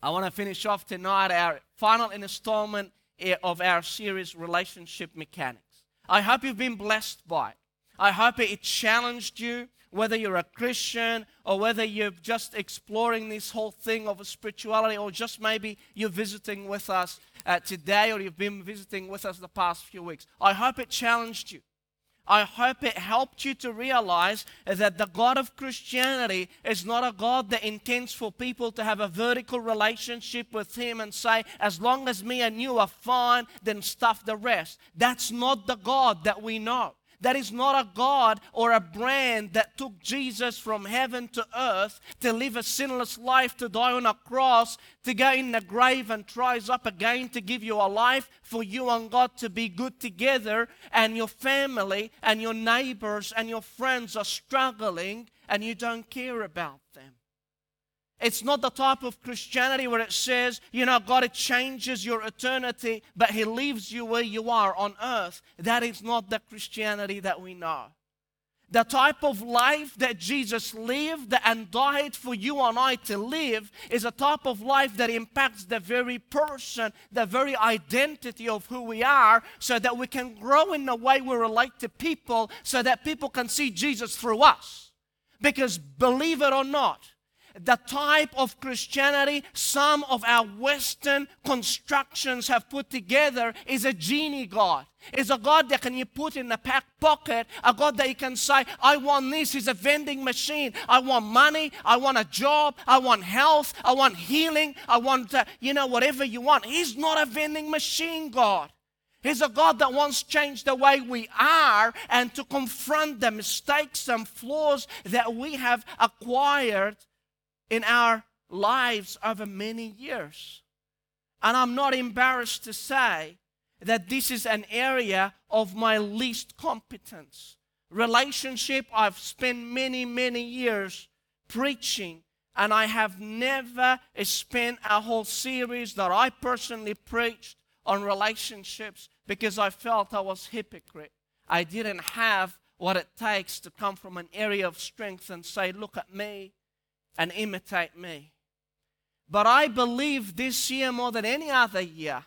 I want to finish off tonight our final installment of our series, Relationship Mechanics. I hope you've been blessed by it. I hope it challenged you, whether you're a Christian or whether you're just exploring this whole thing of spirituality or just maybe you're visiting with us uh, today or you've been visiting with us the past few weeks. I hope it challenged you. I hope it helped you to realize that the God of Christianity is not a God that intends for people to have a vertical relationship with Him and say, as long as me and you are fine, then stuff the rest. That's not the God that we know. That is not a God or a brand that took Jesus from heaven to earth to live a sinless life, to die on a cross, to go in the grave and rise up again to give you a life for you and God to be good together, and your family and your neighbors and your friends are struggling and you don't care about them. It's not the type of Christianity where it says, you know, God it changes your eternity, but He leaves you where you are on earth. That is not the Christianity that we know. The type of life that Jesus lived and died for you and I to live is a type of life that impacts the very person, the very identity of who we are, so that we can grow in the way we relate to people, so that people can see Jesus through us. Because believe it or not, the type of Christianity some of our Western constructions have put together is a genie God. Is a God that can you put in a back pocket, a God that you can say, I want this. He's a vending machine. I want money. I want a job. I want health. I want healing. I want, uh, you know, whatever you want. He's not a vending machine God. He's a God that wants to change the way we are and to confront the mistakes and flaws that we have acquired in our lives over many years. And I'm not embarrassed to say that this is an area of my least competence. Relationship, I've spent many, many years preaching, and I have never spent a whole series that I personally preached on relationships because I felt I was hypocrite. I didn't have what it takes to come from an area of strength and say, Look at me, and imitate me. But I believe this year more than any other year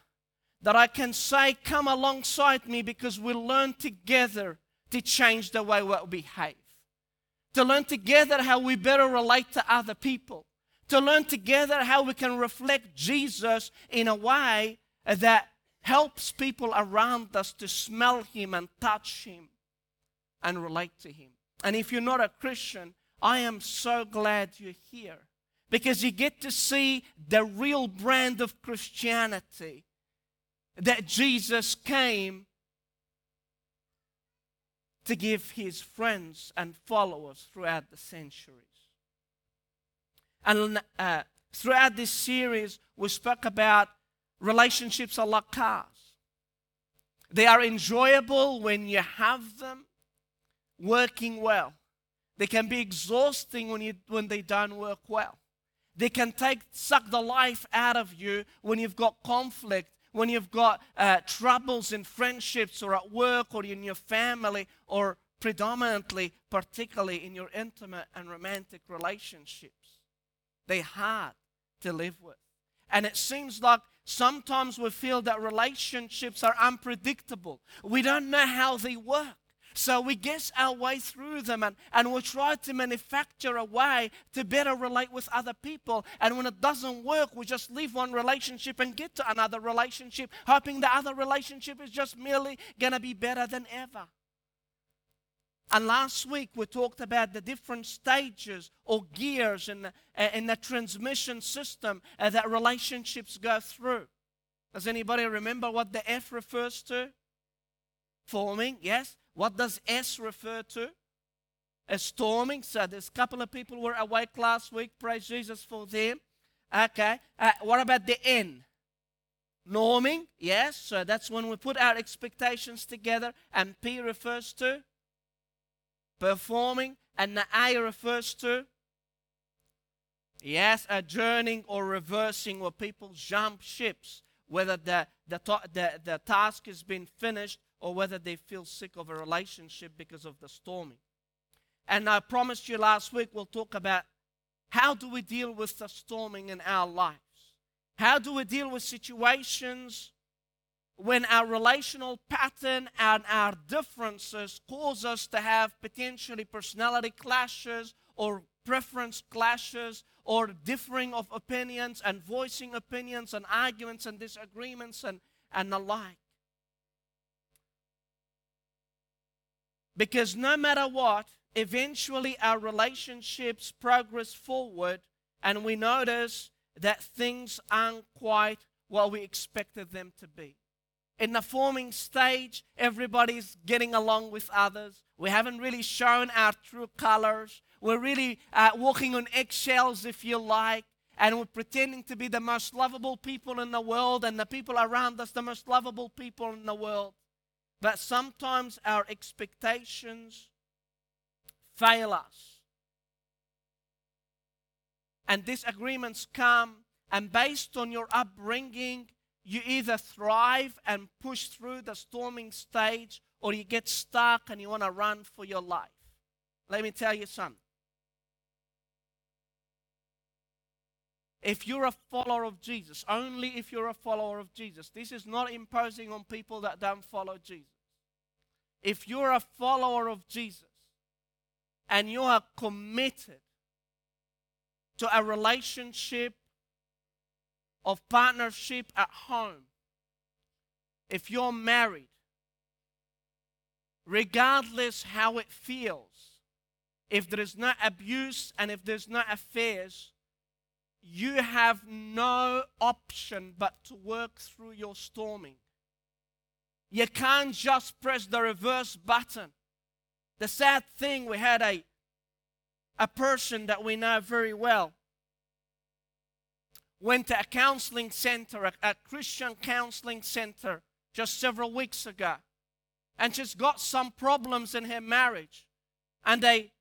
that I can say, Come alongside me because we learn together to change the way we behave, to learn together how we better relate to other people, to learn together how we can reflect Jesus in a way that helps people around us to smell Him and touch Him and relate to Him. And if you're not a Christian, I am so glad you're here because you get to see the real brand of Christianity that Jesus came to give his friends and followers throughout the centuries. And uh, throughout this series, we spoke about relationships are like cars. They are enjoyable when you have them working well. They can be exhausting when, you, when they don't work well. They can take suck the life out of you when you've got conflict, when you've got uh, troubles in friendships or at work or in your family or predominantly, particularly in your intimate and romantic relationships. They're hard to live with. And it seems like sometimes we feel that relationships are unpredictable. We don't know how they work. So we guess our way through them and, and we try to manufacture a way to better relate with other people. And when it doesn't work, we just leave one relationship and get to another relationship, hoping the other relationship is just merely going to be better than ever. And last week we talked about the different stages or gears in the, uh, in the transmission system uh, that relationships go through. Does anybody remember what the F refers to? Forming, yes. What does S refer to? A storming. So there's a couple of people were awake last week. Praise Jesus for them. Okay. Uh, what about the N? Norming. Yes. So that's when we put our expectations together. And P refers to performing. And the A refers to Yes, adjourning or reversing where people jump ships, whether the, the, the, the task has been finished or whether they feel sick of a relationship because of the storming. And I promised you last week we'll talk about how do we deal with the storming in our lives. How do we deal with situations when our relational pattern and our differences cause us to have potentially personality clashes or preference clashes or differing of opinions and voicing opinions and arguments and disagreements and, and the like. Because no matter what, eventually our relationships progress forward and we notice that things aren't quite what we expected them to be. In the forming stage, everybody's getting along with others. We haven't really shown our true colors. We're really uh, walking on eggshells, if you like, and we're pretending to be the most lovable people in the world, and the people around us, the most lovable people in the world. But sometimes our expectations fail us. And disagreements come, and based on your upbringing, you either thrive and push through the storming stage, or you get stuck and you want to run for your life. Let me tell you something. If you're a follower of Jesus, only if you're a follower of Jesus, this is not imposing on people that don't follow Jesus. If you're a follower of Jesus and you are committed to a relationship of partnership at home, if you're married, regardless how it feels, if there is no abuse and if there's no affairs, you have no option but to work through your storming. You can't just press the reverse button. The sad thing, we had a, a person that we know very well went to a counseling center, a, a Christian counseling center, just several weeks ago, and she's got some problems in her marriage. And they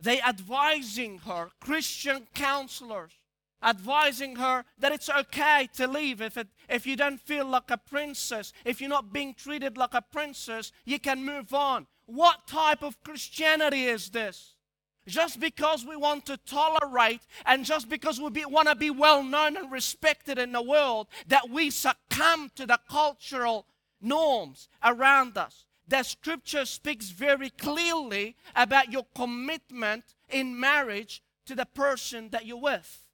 they advising her, Christian counselors, advising her that it's okay to leave if, it, if you don't feel like a princess, if you're not being treated like a princess, you can move on. What type of Christianity is this? Just because we want to tolerate and just because we want to be well known and respected in the world, that we succumb to the cultural norms around us. The scripture speaks very clearly about your commitment in marriage to the person that you're with.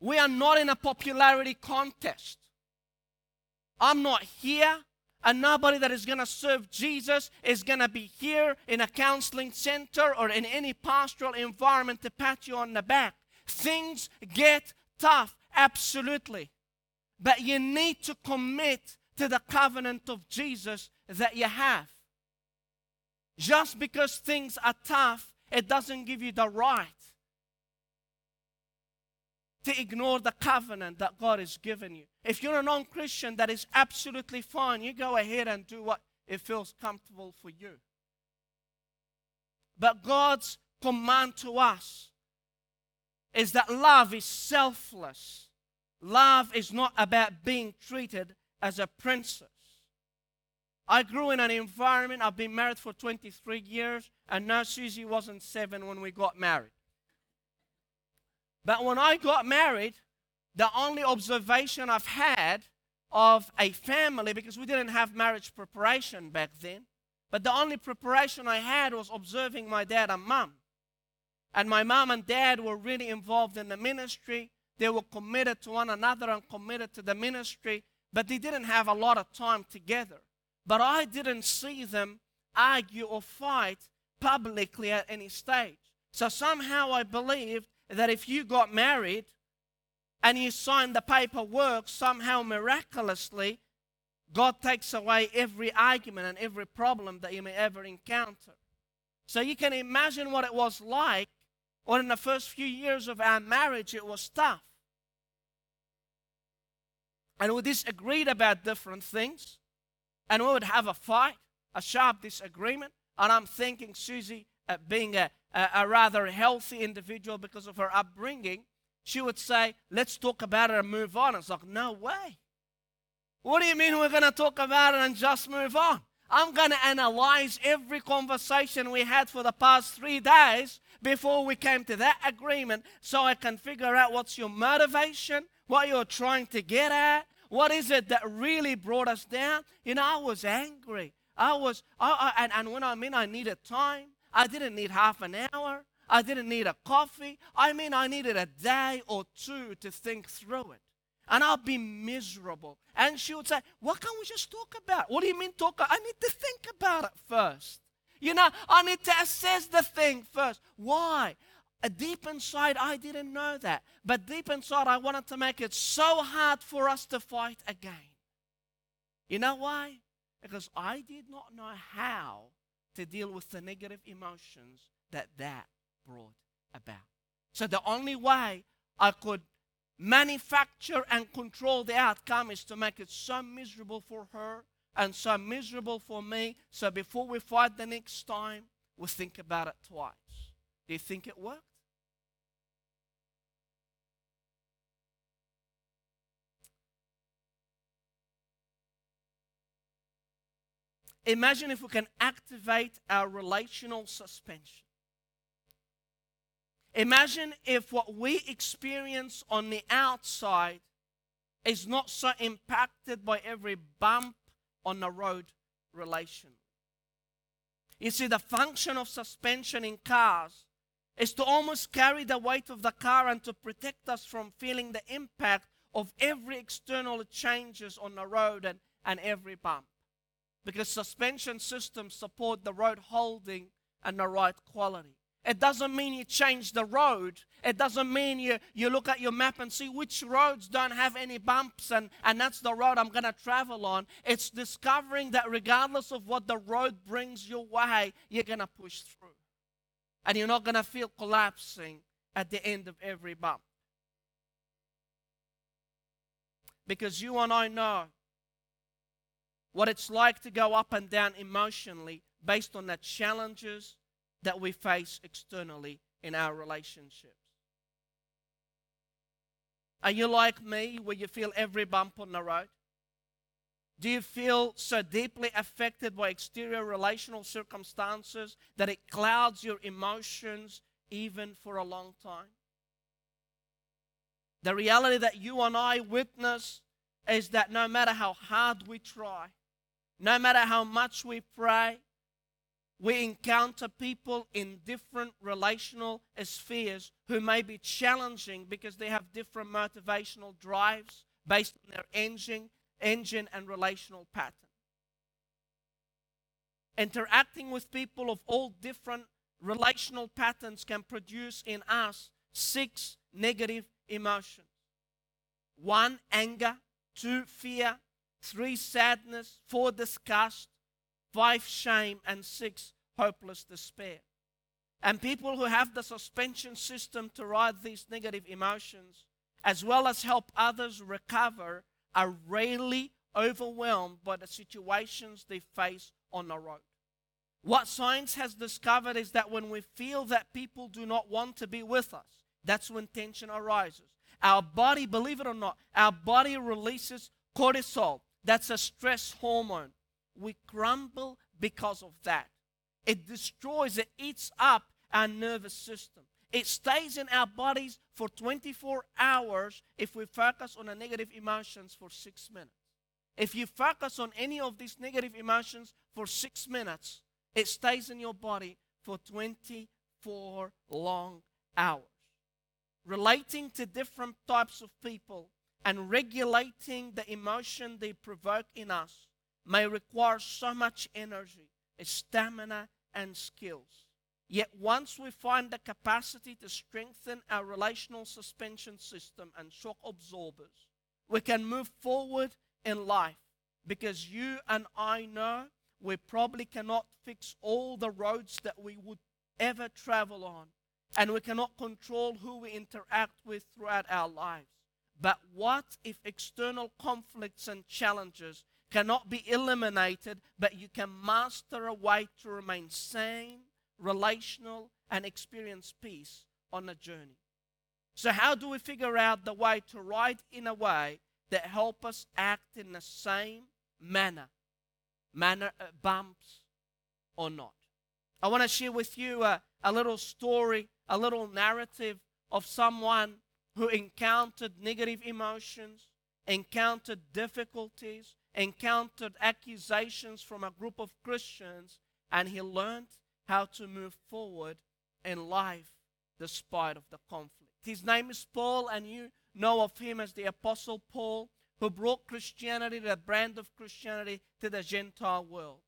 We are not in a popularity contest. I'm not here, and nobody that is going to serve Jesus is going to be here in a counseling center or in any pastoral environment to pat you on the back. Things get tough, absolutely. But you need to commit to the covenant of Jesus that you have. Just because things are tough, it doesn't give you the right to ignore the covenant that God has given you. If you're a non Christian, that is absolutely fine. You go ahead and do what it feels comfortable for you. But God's command to us is that love is selfless. Love is not about being treated as a princess. I grew in an environment, I've been married for 23 years, and now Susie wasn't seven when we got married. But when I got married, the only observation I've had of a family, because we didn't have marriage preparation back then, but the only preparation I had was observing my dad and mom. And my mom and dad were really involved in the ministry. They were committed to one another and committed to the ministry, but they didn't have a lot of time together. But I didn't see them argue or fight publicly at any stage. So somehow I believed that if you got married and you signed the paperwork, somehow miraculously, God takes away every argument and every problem that you may ever encounter. So you can imagine what it was like when in the first few years of our marriage it was tough. And we disagreed about different things. And we would have a fight, a sharp disagreement. And I'm thinking Susie, uh, being a, a, a rather healthy individual because of her upbringing, she would say, Let's talk about it and move on. It's like, No way. What do you mean we're going to talk about it and just move on? I'm going to analyze every conversation we had for the past three days before we came to that agreement so I can figure out what's your motivation, what you're trying to get at, what is it that really brought us down. You know, I was angry. I was, I, I, and, and when I mean I needed time, I didn't need half an hour. I didn't need a coffee. I mean, I needed a day or two to think through it. And I'll be miserable. And she would say, What can't we just talk about? What do you mean talk? I need to think about it first. You know, I need to assess the thing first. Why? Uh, deep inside, I didn't know that. But deep inside, I wanted to make it so hard for us to fight again. You know why? Because I did not know how to deal with the negative emotions that that brought about. So the only way I could manufacture and control the outcome is to make it so miserable for her and so miserable for me. So before we fight the next time, we think about it twice. Do you think it worked? Imagine if we can activate our relational suspension. Imagine if what we experience on the outside is not so impacted by every bump on the road relation. You see, the function of suspension in cars is to almost carry the weight of the car and to protect us from feeling the impact of every external changes on the road and, and every bump. Because suspension systems support the road holding and the right quality. It doesn't mean you change the road. It doesn't mean you, you look at your map and see which roads don't have any bumps and, and that's the road I'm going to travel on. It's discovering that regardless of what the road brings your way, you're going to push through. And you're not going to feel collapsing at the end of every bump. Because you and I know what it's like to go up and down emotionally based on the challenges that we face externally in our relationships. Are you like me where you feel every bump on the road? Do you feel so deeply affected by exterior relational circumstances that it clouds your emotions even for a long time? The reality that you and I witness is that no matter how hard we try, no matter how much we pray, we encounter people in different relational spheres who may be challenging because they have different motivational drives based on their engine, engine and relational pattern. Interacting with people of all different relational patterns can produce in us six negative emotions. One, anger. Two, fear. Three, sadness. Four, disgust five, shame, and six, hopeless despair. And people who have the suspension system to ride these negative emotions, as well as help others recover, are rarely overwhelmed by the situations they face on the road. What science has discovered is that when we feel that people do not want to be with us, that's when tension arises. Our body, believe it or not, our body releases cortisol. That's a stress hormone we crumble because of that. It destroys, it eats up our nervous system. It stays in our bodies for 24 hours if we focus on the negative emotions for six minutes. If you focus on any of these negative emotions for six minutes, it stays in your body for 24 long hours. Relating to different types of people and regulating the emotion they provoke in us may require so much energy, stamina, and skills. Yet once we find the capacity to strengthen our relational suspension system and shock absorbers, we can move forward in life because you and I know we probably cannot fix all the roads that we would ever travel on, and we cannot control who we interact with throughout our lives. But what if external conflicts and challenges cannot be eliminated, but you can master a way to remain sane, relational, and experience peace on a journey. So, how do we figure out the way to ride in a way that help us act in the same manner manner, uh, bumps or not. I want to share with you a, a little story, a little narrative of someone who encountered negative emotions, encountered difficulties, encountered accusations from a group of Christians, and he learned how to move forward in life despite of the conflict. His name is Paul, and you know of him as the Apostle Paul, who brought Christianity, the brand of Christianity, to the Gentile world.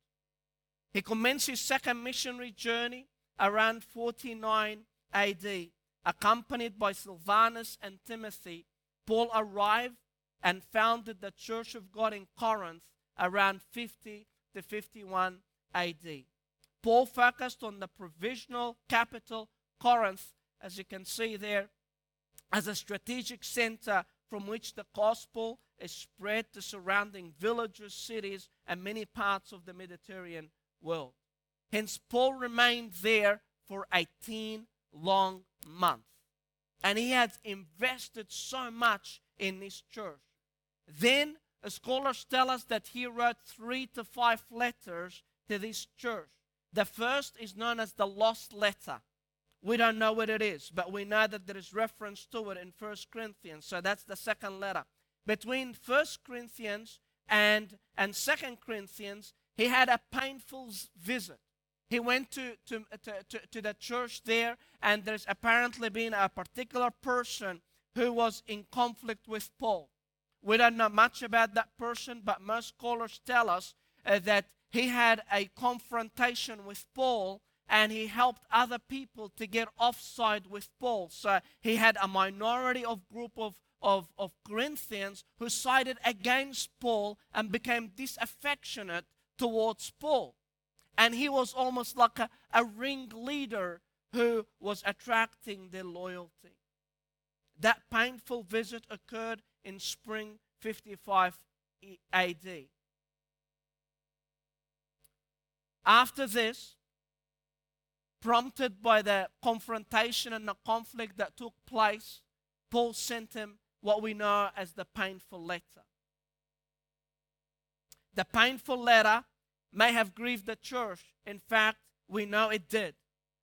He commenced his second missionary journey around 49 AD. Accompanied by Silvanus and Timothy, Paul arrived and founded the Church of God in Corinth around 50 to 51 AD. Paul focused on the provisional capital, Corinth, as you can see there, as a strategic center from which the gospel is spread to surrounding villages, cities, and many parts of the Mediterranean world. Hence, Paul remained there for 18 long month. And he had invested so much in this church. Then, scholars tell us that he wrote three to five letters to this church. The first is known as the lost letter. We don't know what it is, but we know that there is reference to it in First Corinthians. So that's the second letter. Between First Corinthians and and Second Corinthians, he had a painful visit. He went to, to, to, to, the church there, and there's apparently been a particular person who was in conflict with Paul. We don't know much about that person, but most scholars tell us uh, that he had a confrontation with Paul and he helped other people to get offside with Paul. So he had a minority of group of, of, of Corinthians who sided against Paul and became disaffectionate towards Paul. And he was almost like a, a ringleader who was attracting their loyalty. That painful visit occurred in spring 55 AD. After this, prompted by the confrontation and the conflict that took place, Paul sent him what we know as the painful letter. The painful letter may have grieved the church. In fact, we know it did.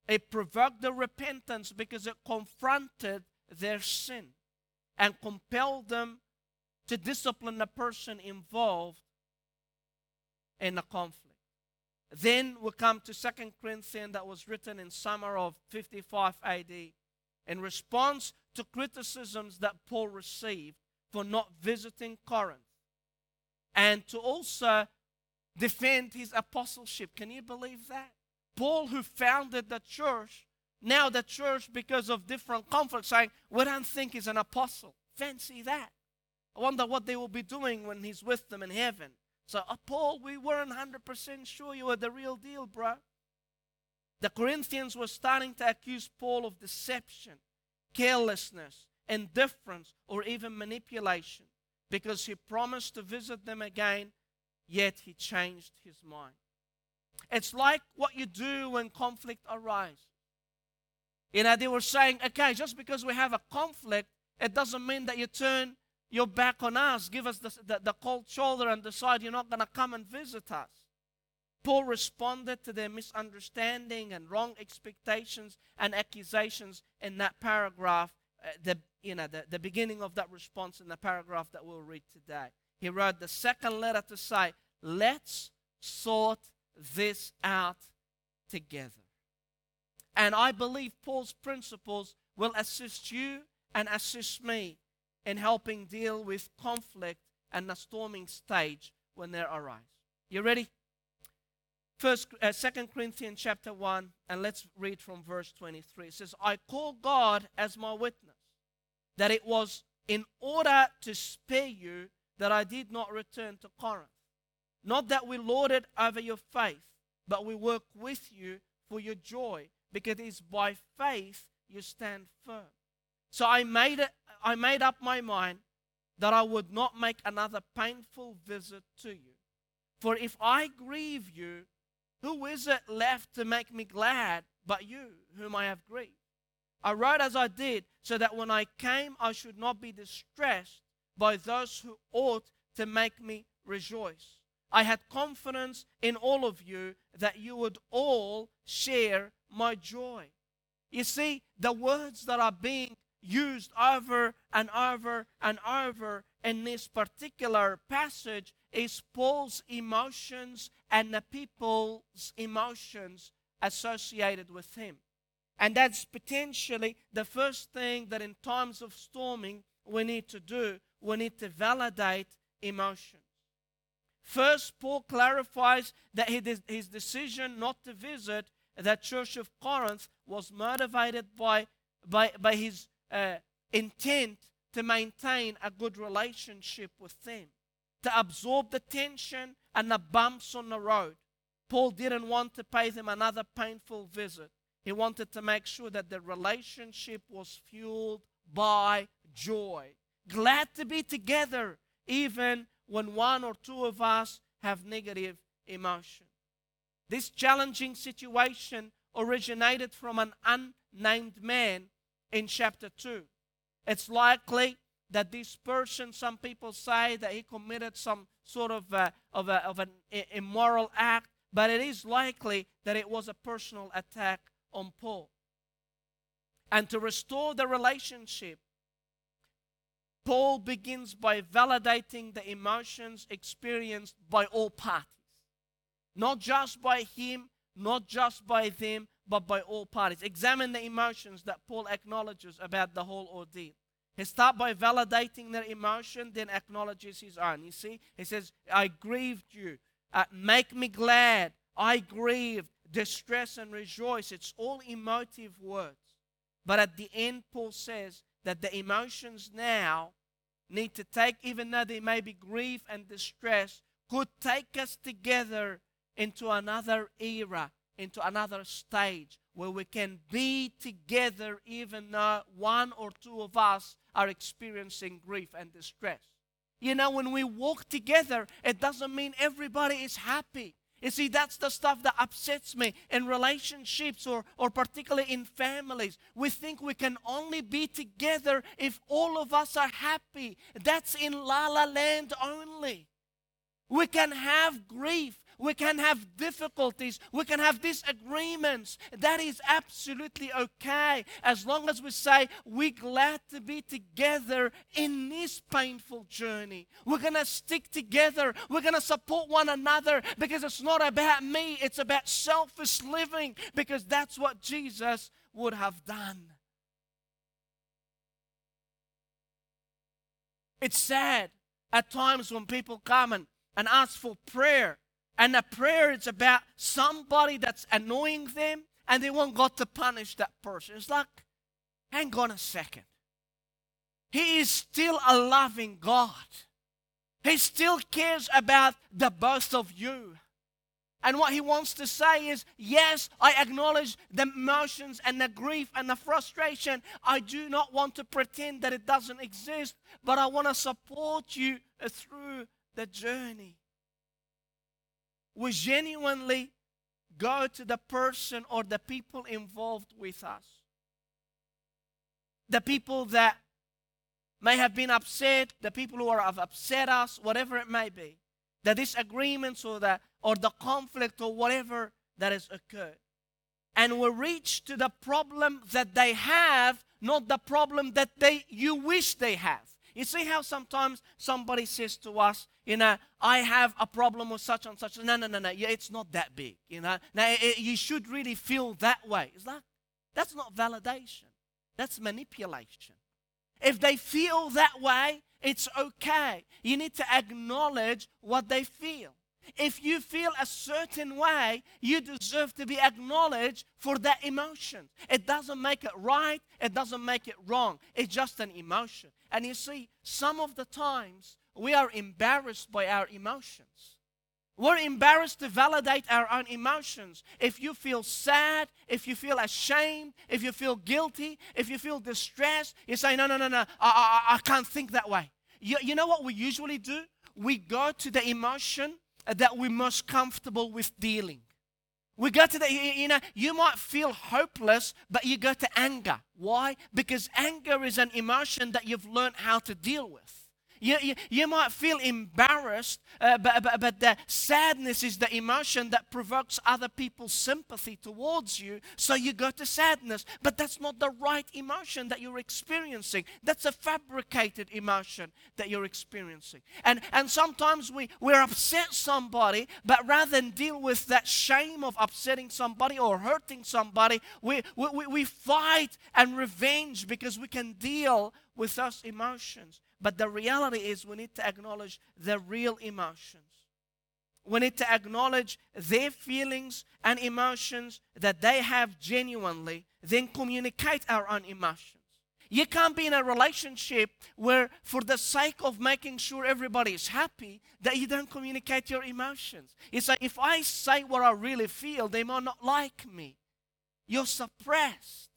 It provoked the repentance because it confronted their sin and compelled them to discipline the person involved in the conflict. Then we come to Second Corinthians that was written in summer of 55 AD in response to criticisms that Paul received for not visiting Corinth and to also defend his apostleship. Can you believe that? Paul, who founded the church, now the church, because of different conflicts, saying, We don't think he's an apostle. Fancy that. I wonder what they will be doing when he's with them in heaven. So, uh, Paul, we weren't 100% sure you were the real deal, bro. The Corinthians were starting to accuse Paul of deception, carelessness, indifference, or even manipulation because he promised to visit them again, yet he changed his mind. It's like what you do when conflict arises. You know, they were saying, okay, just because we have a conflict, it doesn't mean that you turn your back on us, give us the, the, the cold shoulder, and decide you're not going to come and visit us. Paul responded to their misunderstanding and wrong expectations and accusations in that paragraph, uh, the, you know, the, the beginning of that response in the paragraph that we'll read today. He wrote the second letter to say, Let's sort this out together. And I believe Paul's principles will assist you and assist me in helping deal with conflict and the storming stage when they arise. You ready? First, uh, Second Corinthians chapter one, and let's read from verse twenty-three. It says, "I call God as my witness that it was in order to spare you that I did not return to Corinth. Not that we lorded over your faith, but we work with you for your joy, because it is by faith you stand firm." So I made it I made up my mind that I would not make another painful visit to you. For if I grieve you, who is it left to make me glad but you, whom I have grieved? I wrote as I did, so that when I came, I should not be distressed by those who ought to make me rejoice. I had confidence in all of you that you would all share my joy. You see, the words that are being used over and over and over in this particular passage is Paul's emotions and the people's emotions associated with him. And that's potentially the first thing that in times of storming we need to do. We need to validate emotions. First, Paul clarifies that his decision not to visit the church of Corinth was motivated by, by, by his uh, intent to maintain a good relationship with them, to absorb the tension and the bumps on the road. Paul didn't want to pay them another painful visit. He wanted to make sure that the relationship was fueled by joy. Glad to be together, even when one or two of us have negative emotion. This challenging situation originated from an unnamed man in chapter 2. It's likely that this person, some people say that he committed some sort of, uh, of, a, of an immoral act, but it is likely that it was a personal attack on Paul. And to restore the relationship, Paul begins by validating the emotions experienced by all parties. Not just by him, not just by them, but by all parties. Examine the emotions that Paul acknowledges about the whole ordeal. He starts by validating their emotion, then acknowledges his own. You see, he says, I grieved you. Uh, make me glad. I grieved distress and rejoice. It's all emotive words. But at the end, Paul says that the emotions now need to take, even though there may be grief and distress, could take us together into another era, into another stage where we can be together even though one or two of us are experiencing grief and distress. You know, when we walk together, it doesn't mean everybody is happy. You see, that's the stuff that upsets me in relationships or, or particularly in families. We think we can only be together if all of us are happy. That's in la la land only. We can have grief we can have difficulties, we can have disagreements. That is absolutely okay as long as we say, We're glad to be together in this painful journey. We're going to stick together, we're going to support one another because it's not about me, it's about selfish living because that's what Jesus would have done. It's sad at times when people come and, and ask for prayer and a prayer is about somebody that's annoying them and they want God to punish that person. It's like, hang on a second. He is still a loving God. He still cares about the both of you. And what he wants to say is, yes, I acknowledge the emotions and the grief and the frustration. I do not want to pretend that it doesn't exist, but I want to support you through the journey we genuinely go to the person or the people involved with us. The people that may have been upset, the people who have upset us, whatever it may be, the disagreements or the or the conflict or whatever that has occurred. And we reach to the problem that they have, not the problem that they you wish they have. You see how sometimes somebody says to us, you know, I have a problem with such and such. No, no, no, no. Yeah, it's not that big. You know, now it, you should really feel that way. Is that? That's not validation. That's manipulation. If they feel that way, it's okay. You need to acknowledge what they feel. If you feel a certain way, you deserve to be acknowledged for that emotion. It doesn't make it right, it doesn't make it wrong. It's just an emotion. And you see, some of the times we are embarrassed by our emotions. We're embarrassed to validate our own emotions. If you feel sad, if you feel ashamed, if you feel guilty, if you feel distressed, you say, No, no, no, no, I, I, I can't think that way. You, you know what we usually do? We go to the emotion Uh, that we're most comfortable with dealing. We go to the, you know, you might feel hopeless, but you go to anger. Why? Because anger is an emotion that you've learned how to deal with. You, you, you might feel embarrassed, uh, but, but, but the sadness is the emotion that provokes other people's sympathy towards you. So you go to sadness. But that's not the right emotion that you're experiencing. That's a fabricated emotion that you're experiencing. And, and sometimes we, we're upset somebody, but rather than deal with that shame of upsetting somebody or hurting somebody, we, we, we fight and revenge because we can deal with those emotions. But the reality is, we need to acknowledge the real emotions. We need to acknowledge their feelings and emotions that they have genuinely, then communicate our own emotions. You can't be in a relationship where, for the sake of making sure everybody is happy, that you don't communicate your emotions. It's like if I say what I really feel, they might not like me. You're suppressed.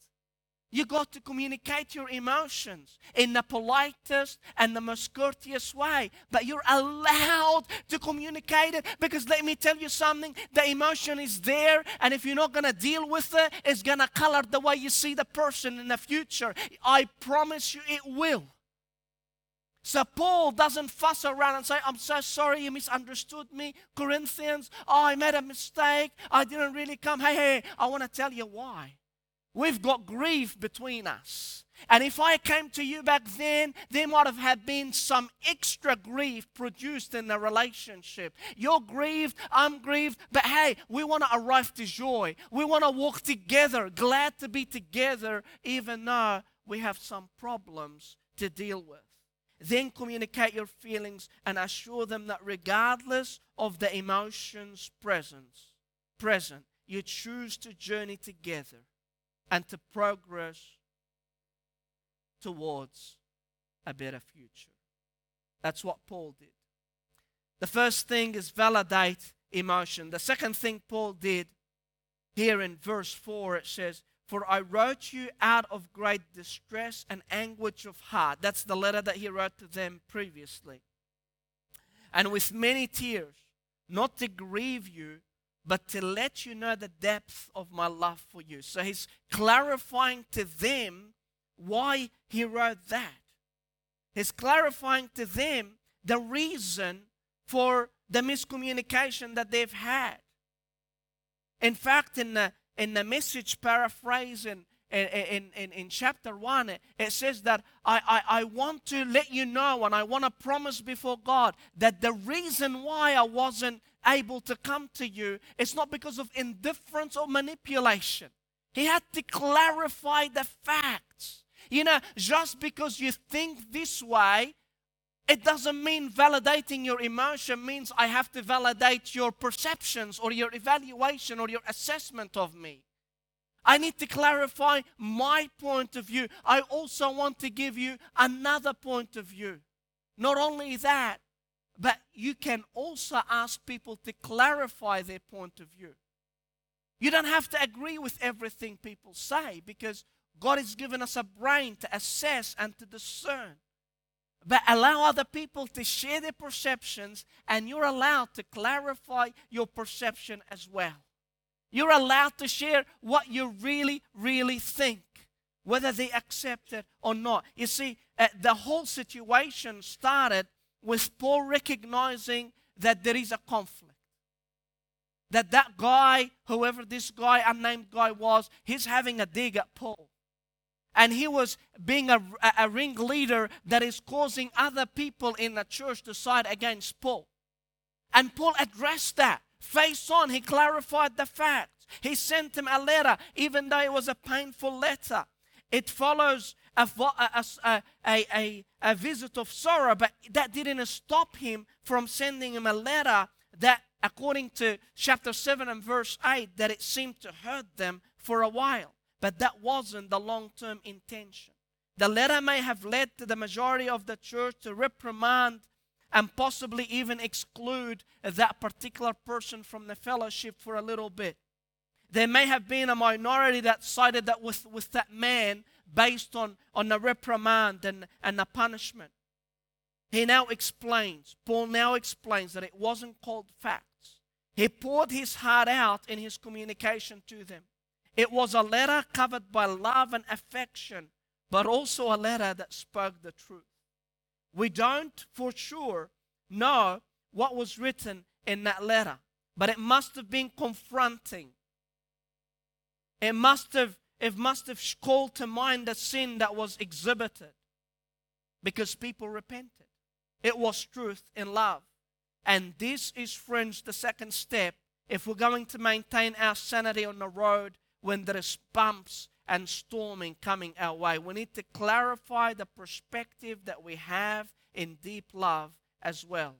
You got to communicate your emotions in the politest and the most courteous way. But you're allowed to communicate it because let me tell you something the emotion is there, and if you're not going to deal with it, it's going to color the way you see the person in the future. I promise you it will. So Paul doesn't fuss around and say, I'm so sorry you misunderstood me. Corinthians, oh, I made a mistake. I didn't really come. Hey, hey, I want to tell you why. We've got grief between us. And if I came to you back then, there might have had been some extra grief produced in the relationship. You're grieved, I'm grieved, but hey, we want to arrive to joy. We want to walk together, glad to be together, even though we have some problems to deal with. Then communicate your feelings and assure them that regardless of the emotions present, present, you choose to journey together and to progress towards a better future. That's what Paul did. The first thing is validate emotion. The second thing Paul did here in verse 4, it says, For I wrote you out of great distress and anguish of heart. That's the letter that he wrote to them previously. And with many tears, not to grieve you, but to let you know the depth of my love for you. So he's clarifying to them why he wrote that. He's clarifying to them the reason for the miscommunication that they've had. In fact, in the, in the message paraphrase in, in, in, in chapter 1, it says that I, I, I want to let you know and I want to promise before God that the reason why I wasn't able to come to you, it's not because of indifference or manipulation. He had to clarify the facts. You know, just because you think this way, it doesn't mean validating your emotion means I have to validate your perceptions or your evaluation or your assessment of me. I need to clarify my point of view. I also want to give you another point of view. Not only that, but you can also ask people to clarify their point of view. You don't have to agree with everything people say because God has given us a brain to assess and to discern. But allow other people to share their perceptions, and you're allowed to clarify your perception as well. You're allowed to share what you really, really think, whether they accept it or not. You see, uh, the whole situation started with Paul recognizing that there is a conflict. That that guy, whoever this guy, unnamed guy was, he's having a dig at Paul. And he was being a, a ringleader that is causing other people in the church to side against Paul. And Paul addressed that. Face on, he clarified the facts. He sent him a letter, even though it was a painful letter. It follows a, a, a, a, visit of sorrow, but that didn't stop him from sending him a letter that, according to chapter 7 and verse 8, that it seemed to hurt them for a while. But that wasn't the long term intention. The letter may have led to the majority of the church to reprimand and possibly even exclude that particular person from the fellowship for a little bit. There may have been a minority that sided that with, with that man based on, on a reprimand and, and a punishment. He now explains, Paul now explains that it wasn't called facts. He poured his heart out in his communication to them. It was a letter covered by love and affection, but also a letter that spoke the truth. We don't for sure know what was written in that letter, but it must have been confronting. It must have, it must have called to mind the sin that was exhibited because people repented. It was truth in love. And this is, friends, the second step if we're going to maintain our sanity on the road when there is bumps and storming coming our way. We need to clarify the perspective that we have in deep love as well.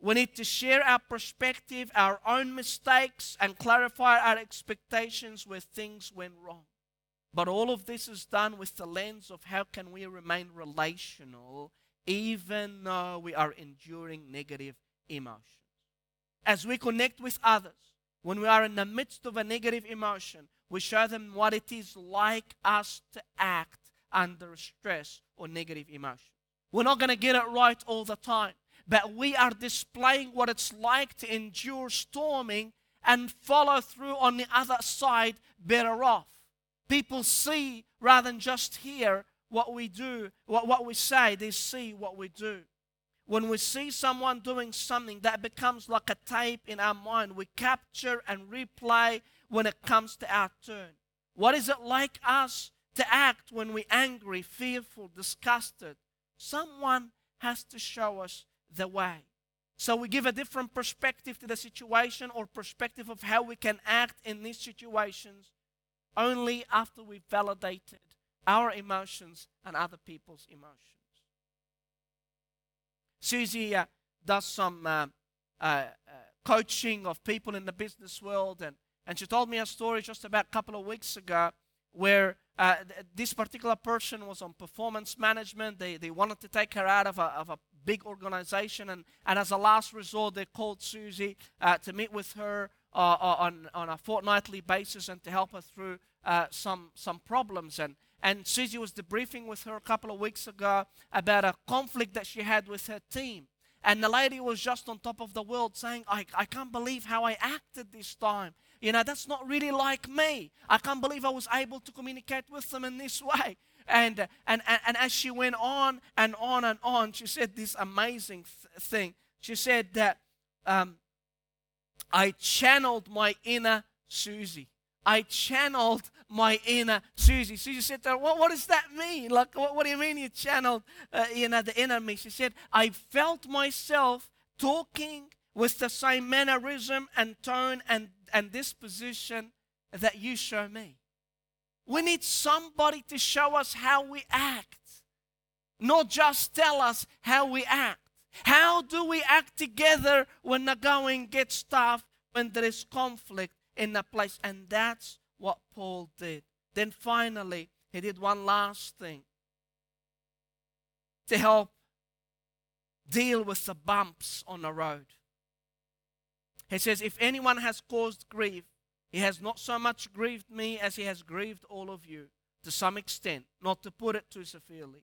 We need to share our perspective, our own mistakes, and clarify our expectations where things went wrong. But all of this is done with the lens of how can we remain relational even though we are enduring negative emotions. As we connect with others, when we are in the midst of a negative emotion, we show them what it is like us to act under stress or negative emotion. We're not going to get it right all the time, but we are displaying what it's like to endure storming and follow through on the other side better off. People see rather than just hear what we do, what, what we say, they see what we do. When we see someone doing something that becomes like a tape in our mind, we capture and replay when it comes to our turn. What is it like us to act when we're angry, fearful, disgusted? Someone has to show us the way. So we give a different perspective to the situation or perspective of how we can act in these situations only after we've validated our emotions and other people's emotions. Susie uh, does some uh, uh, uh, coaching of people in the business world, and, and she told me a story just about a couple of weeks ago where uh, th- this particular person was on performance management. They, they wanted to take her out of a, of a big organization, and, and as a last resort, they called Susie uh, to meet with her on, on a fortnightly basis and to help her through some, some problems. And, and Susie was debriefing with her a couple of weeks ago about a conflict that she had with her team. And the lady was just on top of the world saying, I, I can't believe how I acted this time. You know, that's not really like me. I can't believe I was able to communicate with them in this way. And, and, and, and as she went on and on and on, she said this amazing th- thing. She said that um, I channeled my inner Susie. I channeled my inner Susie. Susie said to her, what, what does that mean? Like, what, what do you mean you channeled, uh, you know, the inner me? She said, I felt myself talking with the same mannerism and tone and, and disposition that you show me. We need somebody to show us how we act, not just tell us how we act. How do we act together when the going gets tough, when there is conflict? In a place. And that's what Paul did. Then finally, he did one last thing to help deal with the bumps on the road. He says, If anyone has caused grief, he has not so much grieved me as he has grieved all of you, to some extent, not to put it too severely.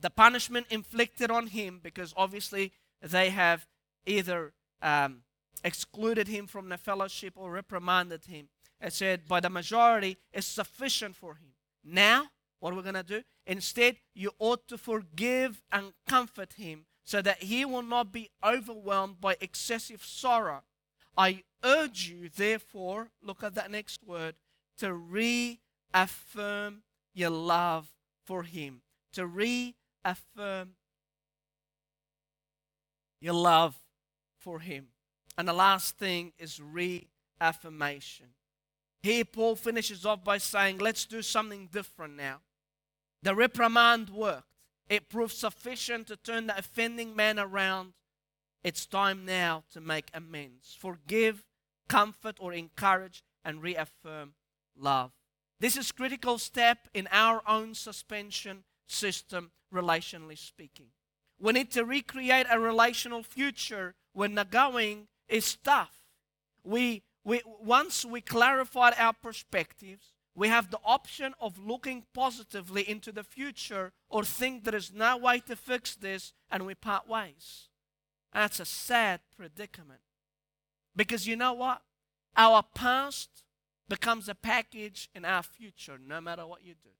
The punishment inflicted on him, because obviously they have either um, excluded him from the fellowship or reprimanded him. It said, by the majority, is sufficient for him. Now, what are we going to do? Instead, you ought to forgive and comfort him so that he will not be overwhelmed by excessive sorrow. I urge you, therefore, look at that next word, to reaffirm your love for him. To reaffirm your love for him. And the last thing is reaffirmation. Here, Paul finishes off by saying, Let's do something different now. The reprimand worked, it proved sufficient to turn the offending man around. It's time now to make amends. Forgive, comfort, or encourage, and reaffirm love. This is critical step in our own suspension system, relationally speaking. We need to recreate a relational future when the going is tough. We, we, once we clarified our perspectives, we have the option of looking positively into the future or think there is no way to fix this and we part ways. That's a sad predicament. Because you know what? Our past becomes a package in our future, no matter what you do.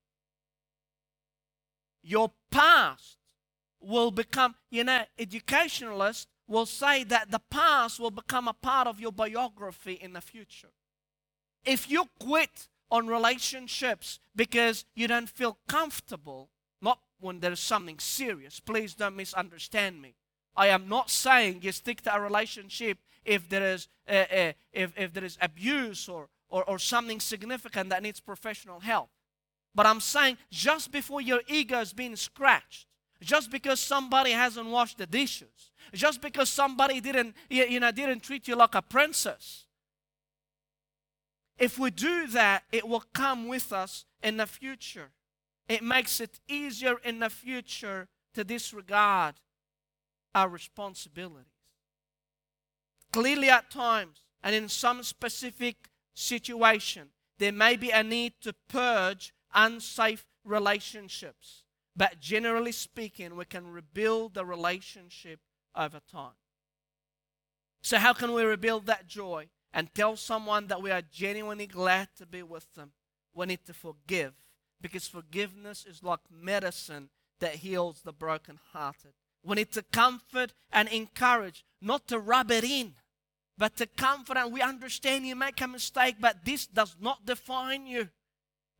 your past will become, you know, educationalists will say that the past will become a part of your biography in the future. If you quit on relationships because you don't feel comfortable, not when there is something serious, please don't misunderstand me. I am not saying you stick to a relationship if there is, uh, uh, if, if there is abuse or, or, or something significant that needs professional help. But I'm saying just before your ego is being scratched, just because somebody hasn't washed the dishes, just because somebody didn't, you know, didn't treat you like a princess. If we do that, it will come with us in the future. It makes it easier in the future to disregard our responsibilities. Clearly, at times, and in some specific situation, there may be a need to purge unsafe relationships. But generally speaking, we can rebuild the relationship over time. So, how can we rebuild that joy and tell someone that we are genuinely glad to be with them? We need to forgive because forgiveness is like medicine that heals the brokenhearted. We need to comfort and encourage, not to rub it in, but to comfort. And we understand you make a mistake, but this does not define you.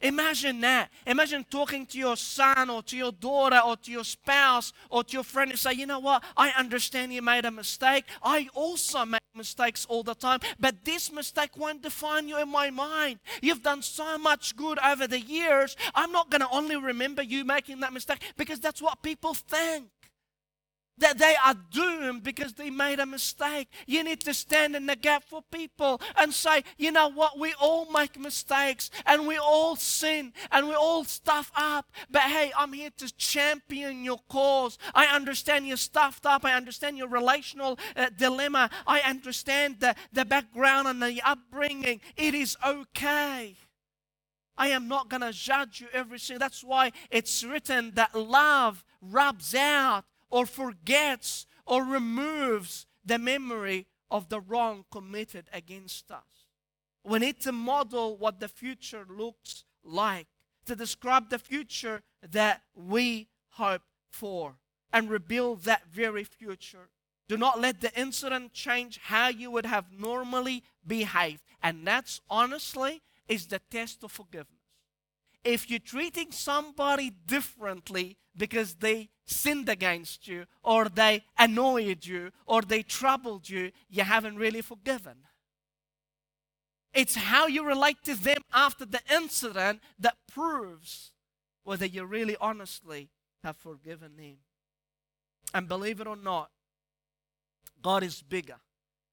Imagine that. Imagine talking to your son or to your daughter or to your spouse or to your friend and say, you know what? I understand you made a mistake. I also make mistakes all the time, but this mistake won't define you in my mind. You've done so much good over the years. I'm not going to only remember you making that mistake because that's what people think that they are doomed because they made a mistake. You need to stand in the gap for people and say, you know what, we all make mistakes and we all sin and we all stuff up. But hey, I'm here to champion your cause. I understand you're stuffed up. I understand your relational uh, dilemma. I understand the, the background and the upbringing. It is okay. I am not going to judge you every single. That's why it's written that love rubs out or forgets or removes the memory of the wrong committed against us. We need to model what the future looks like, to describe the future that we hope for, and rebuild that very future. Do not let the incident change how you would have normally behaved. And that's honestly is the test of forgiveness. If you're treating somebody differently because they sinned against you, or they annoyed you, or they troubled you, you haven't really forgiven. It's how you relate to them after the incident that proves whether you really honestly have forgiven them. And believe it or not, God is bigger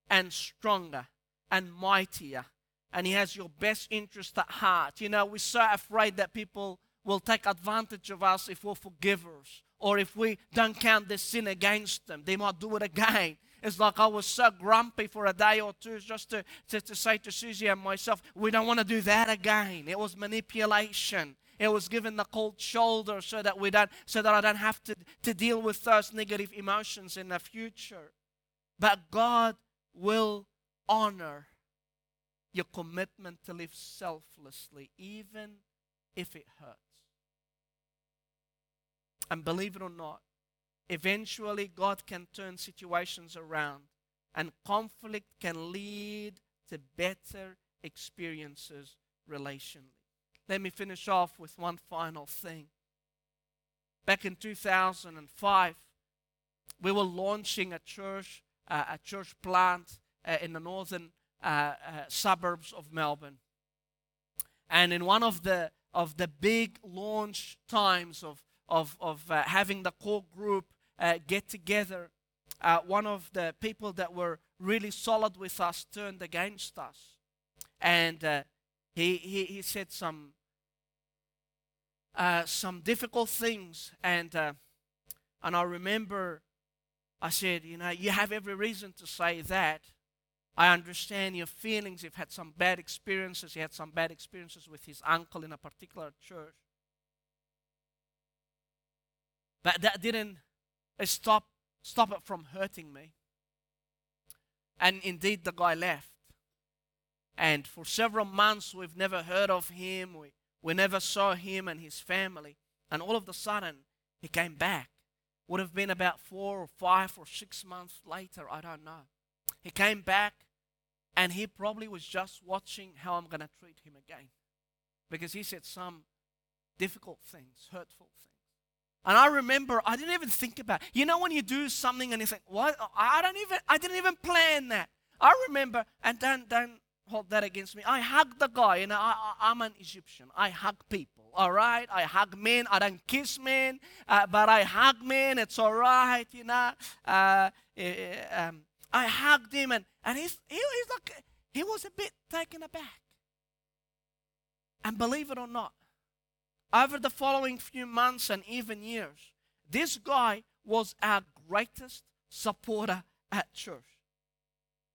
and stronger and mightier, and He has your best interest at heart. You know, we're so afraid that people will take advantage of us if we're forgivers or if we don't count the sin against them, they might do it again. It's like I was so grumpy for a day or two just to, to, to say to Susie and myself, we don't want to do that again. It was manipulation. It was given the cold shoulder so that we don't so that I don't have to, to deal with those negative emotions in the future. But God will honor your commitment to live selflessly, even if it hurts. And believe it or not, eventually God can turn situations around, and conflict can lead to better experiences relationally. Let me finish off with one final thing. Back in 2005, we were launching a church, uh, a church plant uh, in the northern suburbs of Melbourne. And in one of the of the big launch times of of, of uh, having the core group uh, get together, uh, one of the people that were really solid with us turned against us. And uh, he, he, he said some, uh, some difficult things. And, uh, and I remember I said, You know, you have every reason to say that. I understand your feelings. You've had some bad experiences. He had some bad experiences with his uncle in a particular church. But that didn't stop, stop it from hurting me. And indeed, the guy left. And for several months, we've never heard of him. We, we never saw him and his family. And all of a sudden, He came back. Would have been about four or five or six months later, I don't know. He came back and he probably was just watching how I'm going to treat him again. Because he said some difficult things, hurtful things. And I remember I didn't even think about it. You know when you do something and you think, what? I don't even I didn't even plan that. I remember, and don't don't hold that against me. I hugged the guy, and I, I, am an Egyptian. I hug people, all right? I hug men. I don't kiss men, uh, but I hug men. It's all right, you know. Uh, uh, um, I hugged him, and, and he's, he, he's like, he was a bit taken aback. And believe it or not, over the following few months and even years, this guy was our greatest supporter at church.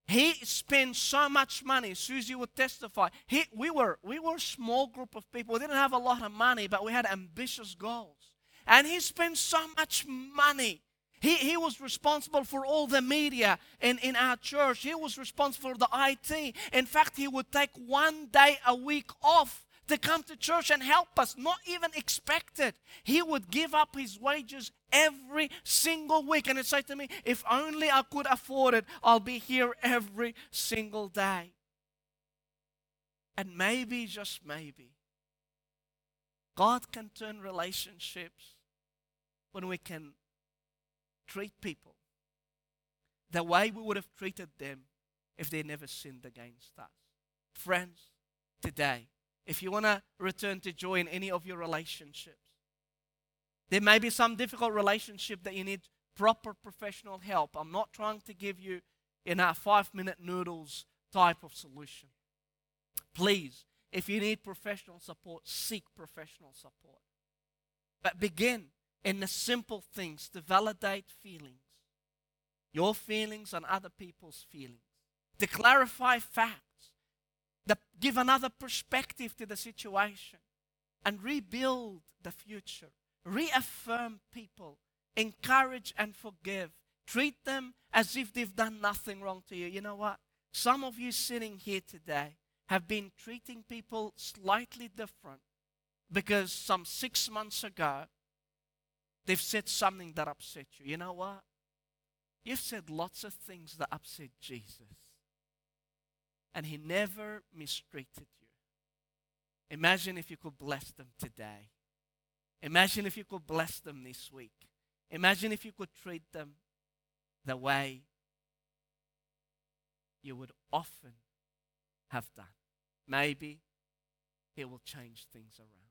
He spent so much money. Susie would testify. He, we, were, we were a small group of people. We didn't have a lot of money, but we had ambitious goals. And he spent so much money. He, he was responsible for all the media in, in our church. He was responsible for the IT. In fact, he would take one day a week off to come to church and help us, not even expected. He would give up his wages every single week and he'd say to me, If only I could afford it, I'll be here every single day. And maybe, just maybe, God can turn relationships when we can treat people the way we would have treated them if they never sinned against us. Friends, today, if you want to return to joy in any of your relationships. There may be some difficult relationship that you need proper professional help. I'm not trying to give you in a five minute noodles type of solution. Please, if you need professional support, seek professional support. But begin in the simple things to validate feelings, your feelings and other people's feelings, to clarify facts the, give another perspective to the situation and rebuild the future. Reaffirm people, encourage and forgive. Treat them as if they've done nothing wrong to you. You know what? Some of you sitting here today have been treating people slightly different because some six months ago they've said something that upset you. You know what? You've said lots of things that upset Jesus and he never mistreated you. Imagine if you could bless them today. Imagine if you could bless them this week. Imagine if you could treat them the way you would often have done. Maybe it will change things around.